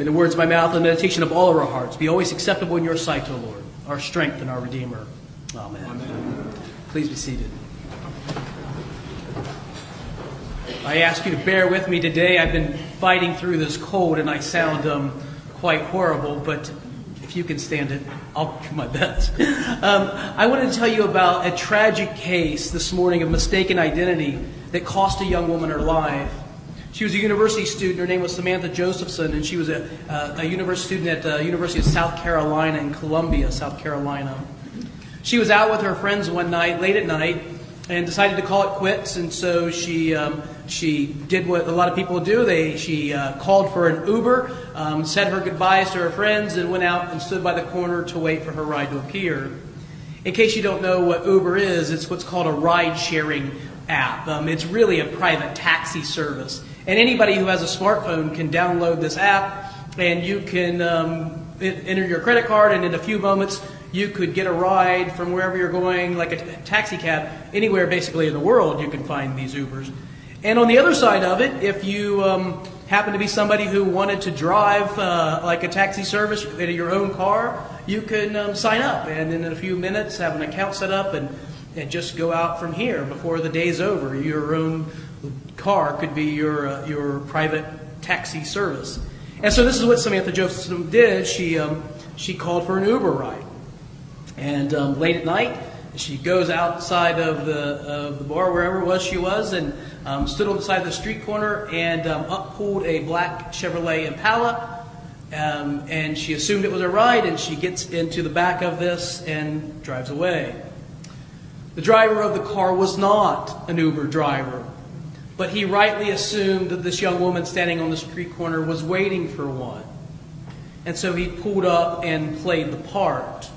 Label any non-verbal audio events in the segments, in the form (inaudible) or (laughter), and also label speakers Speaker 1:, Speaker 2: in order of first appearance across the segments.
Speaker 1: May the words of my mouth and the meditation of all of our hearts be always acceptable in your sight, O Lord, our strength and our Redeemer. Amen. Amen. Please be seated. I ask you to bear with me today. I've been fighting through this cold and I sound um, quite horrible, but if you can stand it, I'll (laughs) do my best. Um, I wanted to tell you about a tragic case this morning of mistaken identity that cost a young woman her life. She was a university student. Her name was Samantha Josephson, and she was a, uh, a university student at the uh, University of South Carolina in Columbia, South Carolina. She was out with her friends one night, late at night, and decided to call it quits. And so she um, she did what a lot of people do. They she uh, called for an Uber, um, said her goodbyes to her friends, and went out and stood by the corner to wait for her ride to appear. In case you don't know what Uber is, it's what's called a ride sharing app. Um, it's really a private taxi service. And anybody who has a smartphone can download this app and you can um, enter your credit card, and in a few moments, you could get a ride from wherever you're going, like a t- taxi cab, anywhere basically in the world, you can find these Ubers. And on the other side of it, if you um, happen to be somebody who wanted to drive uh, like a taxi service in your own car, you can um, sign up and in a few minutes have an account set up and, and just go out from here before the day's over. Your own car could be your, uh, your private taxi service. And so this is what Samantha Josephson did. She, um, she called for an Uber ride. And um, late at night, she goes outside of the, of the bar, wherever it was she was, and um, stood on the side of the street corner and um, uppulled a black Chevrolet Impala. Um, and she assumed it was a ride, and she gets into the back of this and drives away. The driver of the car was not an Uber driver, but he rightly assumed that this young woman standing on the street corner was waiting for one. And so he pulled up and played the part.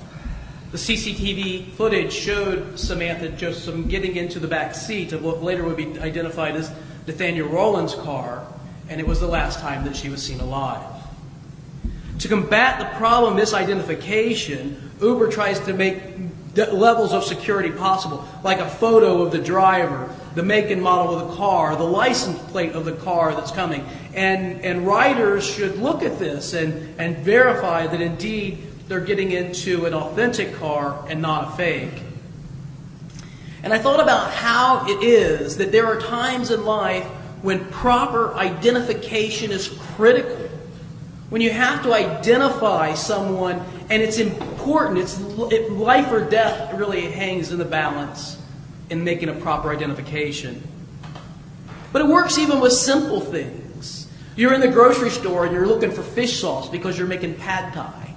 Speaker 1: The CCTV footage showed Samantha Joseph getting into the back seat of what later would be identified as Nathaniel Rowland's car, and it was the last time that she was seen alive. To combat the problem misidentification, Uber tries to make levels of security possible, like a photo of the driver, the make and model of the car, the license plate of the car that's coming. And, and riders should look at this and, and verify that indeed they're getting into an authentic car and not a fake. And I thought about how it is that there are times in life when proper identification is critical. When you have to identify someone and it's important, it's it, life or death really hangs in the balance in making a proper identification. But it works even with simple things. You're in the grocery store and you're looking for fish sauce because you're making pad thai.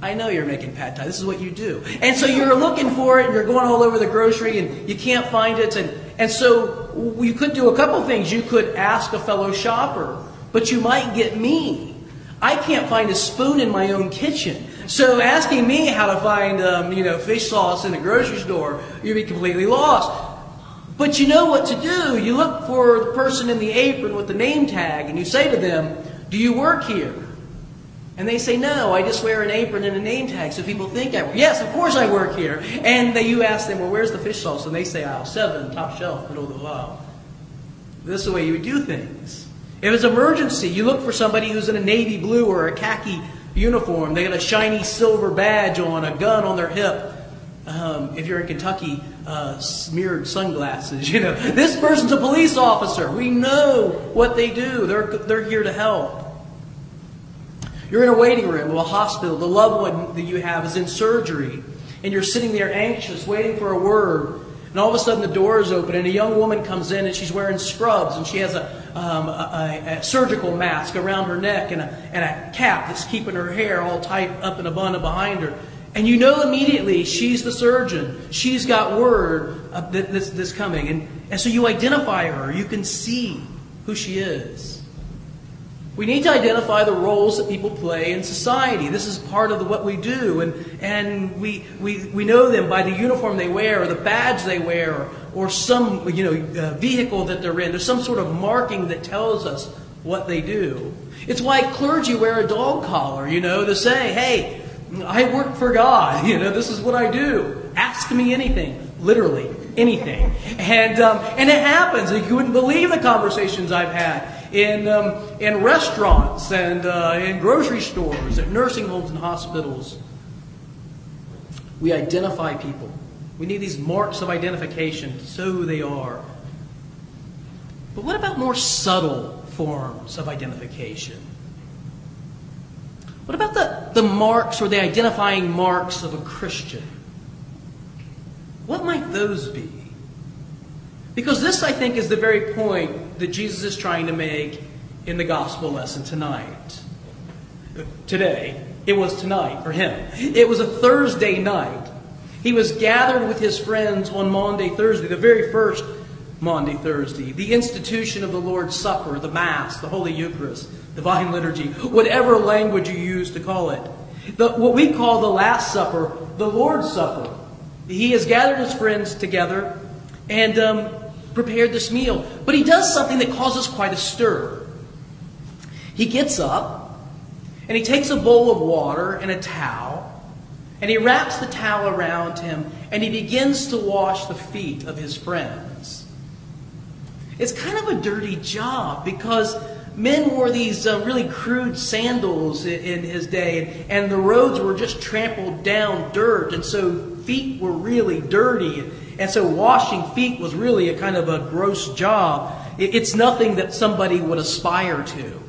Speaker 1: I know you're making pad thai. This is what you do. And so you're looking for it and you're going all over the grocery and you can't find it. And, and so you could do a couple things. You could ask a fellow shopper, but you might get me. I can't find a spoon in my own kitchen. So asking me how to find, um, you know, fish sauce in the grocery store, you'd be completely lost. But you know what to do. You look for the person in the apron with the name tag and you say to them, do you work here? And they say, no, I just wear an apron and a name tag so people think I work. Yes, of course I work here. And they, you ask them, well, where's the fish sauce? And they say, aisle seven, top shelf, middle of the aisle. This is the way you would do things. If it's emergency, you look for somebody who's in a navy blue or a khaki uniform. They got a shiny silver badge on, a gun on their hip. Um, if you're in Kentucky, uh, smeared sunglasses. (laughs) You know, this person's a police officer. We know what they do. They're they're here to help. You're in a waiting room of a hospital. The loved one that you have is in surgery, and you're sitting there anxious, waiting for a word. And all of a sudden, the door is open, and a young woman comes in, and she's wearing scrubs, and she has a, um, a, a, surgical mask around her neck and a, and a cap that's keeping her hair all tight up in a bun behind her. And you know immediately she's the surgeon. She's got word that's, that's coming. And, and so you identify her. You can see who she is. We need to identify the roles that people play in society. This is part of the, what we do, and, and we, we, we know them by the uniform they wear, or the badge they wear, or, or some you know, uh, vehicle that they're in. There's some sort of marking that tells us what they do. It's why clergy wear a dog collar, you know, to say, hey, I work for God. (laughs) You know, this is what I do. Ask me anything. Literally, anything. And, um, and it happens. You wouldn't believe the conversations I've had in, um, in restaurants and uh, in grocery stores, at nursing homes and hospitals. We identify people. We need these marks of identification, so they are. But what about more subtle forms of identification? What about the, the marks or the identifying marks of a Christian? What might those be? Because this, I think, is the very point that Jesus is trying to make in the gospel lesson tonight. Today, it was tonight for him. It was a Thursday night. He was gathered with his friends on Maundy, Thursday, the very first Maundy, Thursday, the institution of the Lord's Supper, the Mass, the Holy Eucharist, divine liturgy, whatever language you use to call it. The, what we call the Last Supper, the Lord's Supper. He has gathered his friends together and um, prepared this meal. But he does something that causes quite a stir. He gets up and he takes a bowl of water and a towel and he wraps the towel around him and he begins to wash the feet of his friends. It's kind of a dirty job because men wore these uh, really crude sandals in, in his day, and, and, the roads were just trampled down dirt, and so feet were really dirty. And, so washing feet was really a kind of a gross job. It's nothing that somebody would aspire to.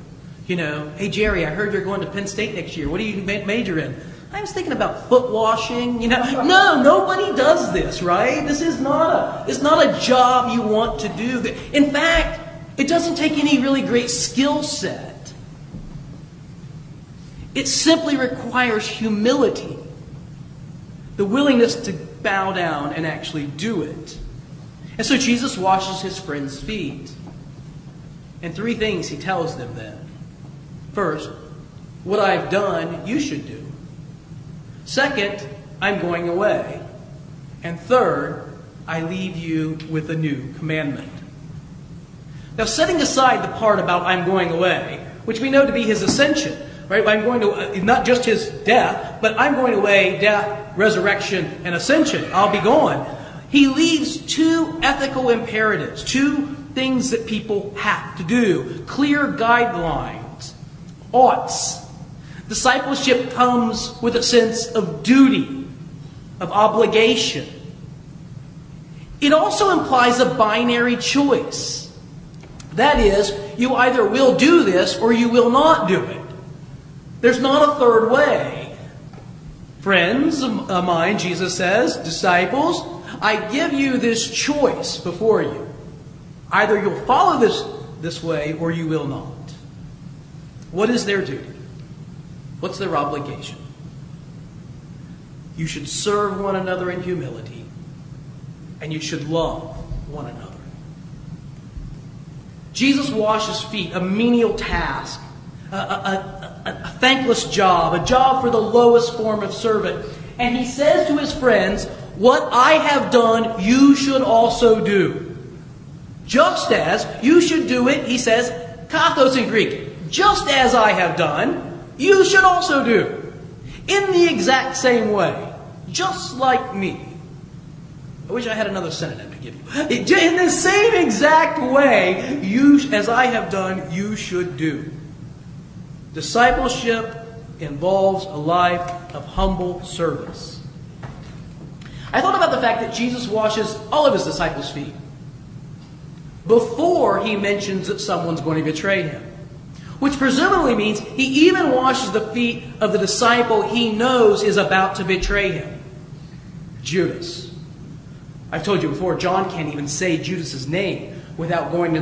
Speaker 1: You know, hey Jerry, I heard you're going to Penn State next year. What do you major in? I was thinking about foot washing. You know, (laughs) no, nobody does this, right? This is not a, it's not a job you want to do. In fact, it doesn't take any really great skill set. It simply requires humility, the willingness to bow down and actually do it. And so Jesus washes his friends' feet. And three things he tells them then. First, what I've done, you should do. Second, I'm going away. And third, I leave you with a new commandment. Now, setting aside the part about I'm going away, which we know to be his ascension, right? I'm going to, uh, not just his death, but I'm going away, death, resurrection, and ascension. I'll be gone. He leaves two ethical imperatives, two things that people have to do, clear guidelines, oughts, Discipleship comes with a sense of duty, of obligation. It also implies a binary choice. That is, you either will do this or you will not do it. There's not a third way. Friends of mine, Jesus says, disciples, I give you this choice before you. Either you'll follow this this way or you will not. What is their duty? What's their obligation? You should serve one another in humility, and you should love one another. Jesus washes feet, a menial task, a, a, a, thankless job, a job for the lowest form of servant. And he says to his friends, What I have done, you should also do. Just as you should do it, he says, kathos in Greek, just as I have done, you should also do. In the exact same way. Just like me. I wish I had another synonym to give you. (laughs) In the same exact way, you, as I have done, you should do. Discipleship involves a life of humble service. I thought about the fact that Jesus washes all of his disciples' feet before he mentions that someone's going to betray him. Which presumably means he even washes the feet of the disciple he knows is about to betray him Judas. I've told you before, John can't even say Judas's name without going to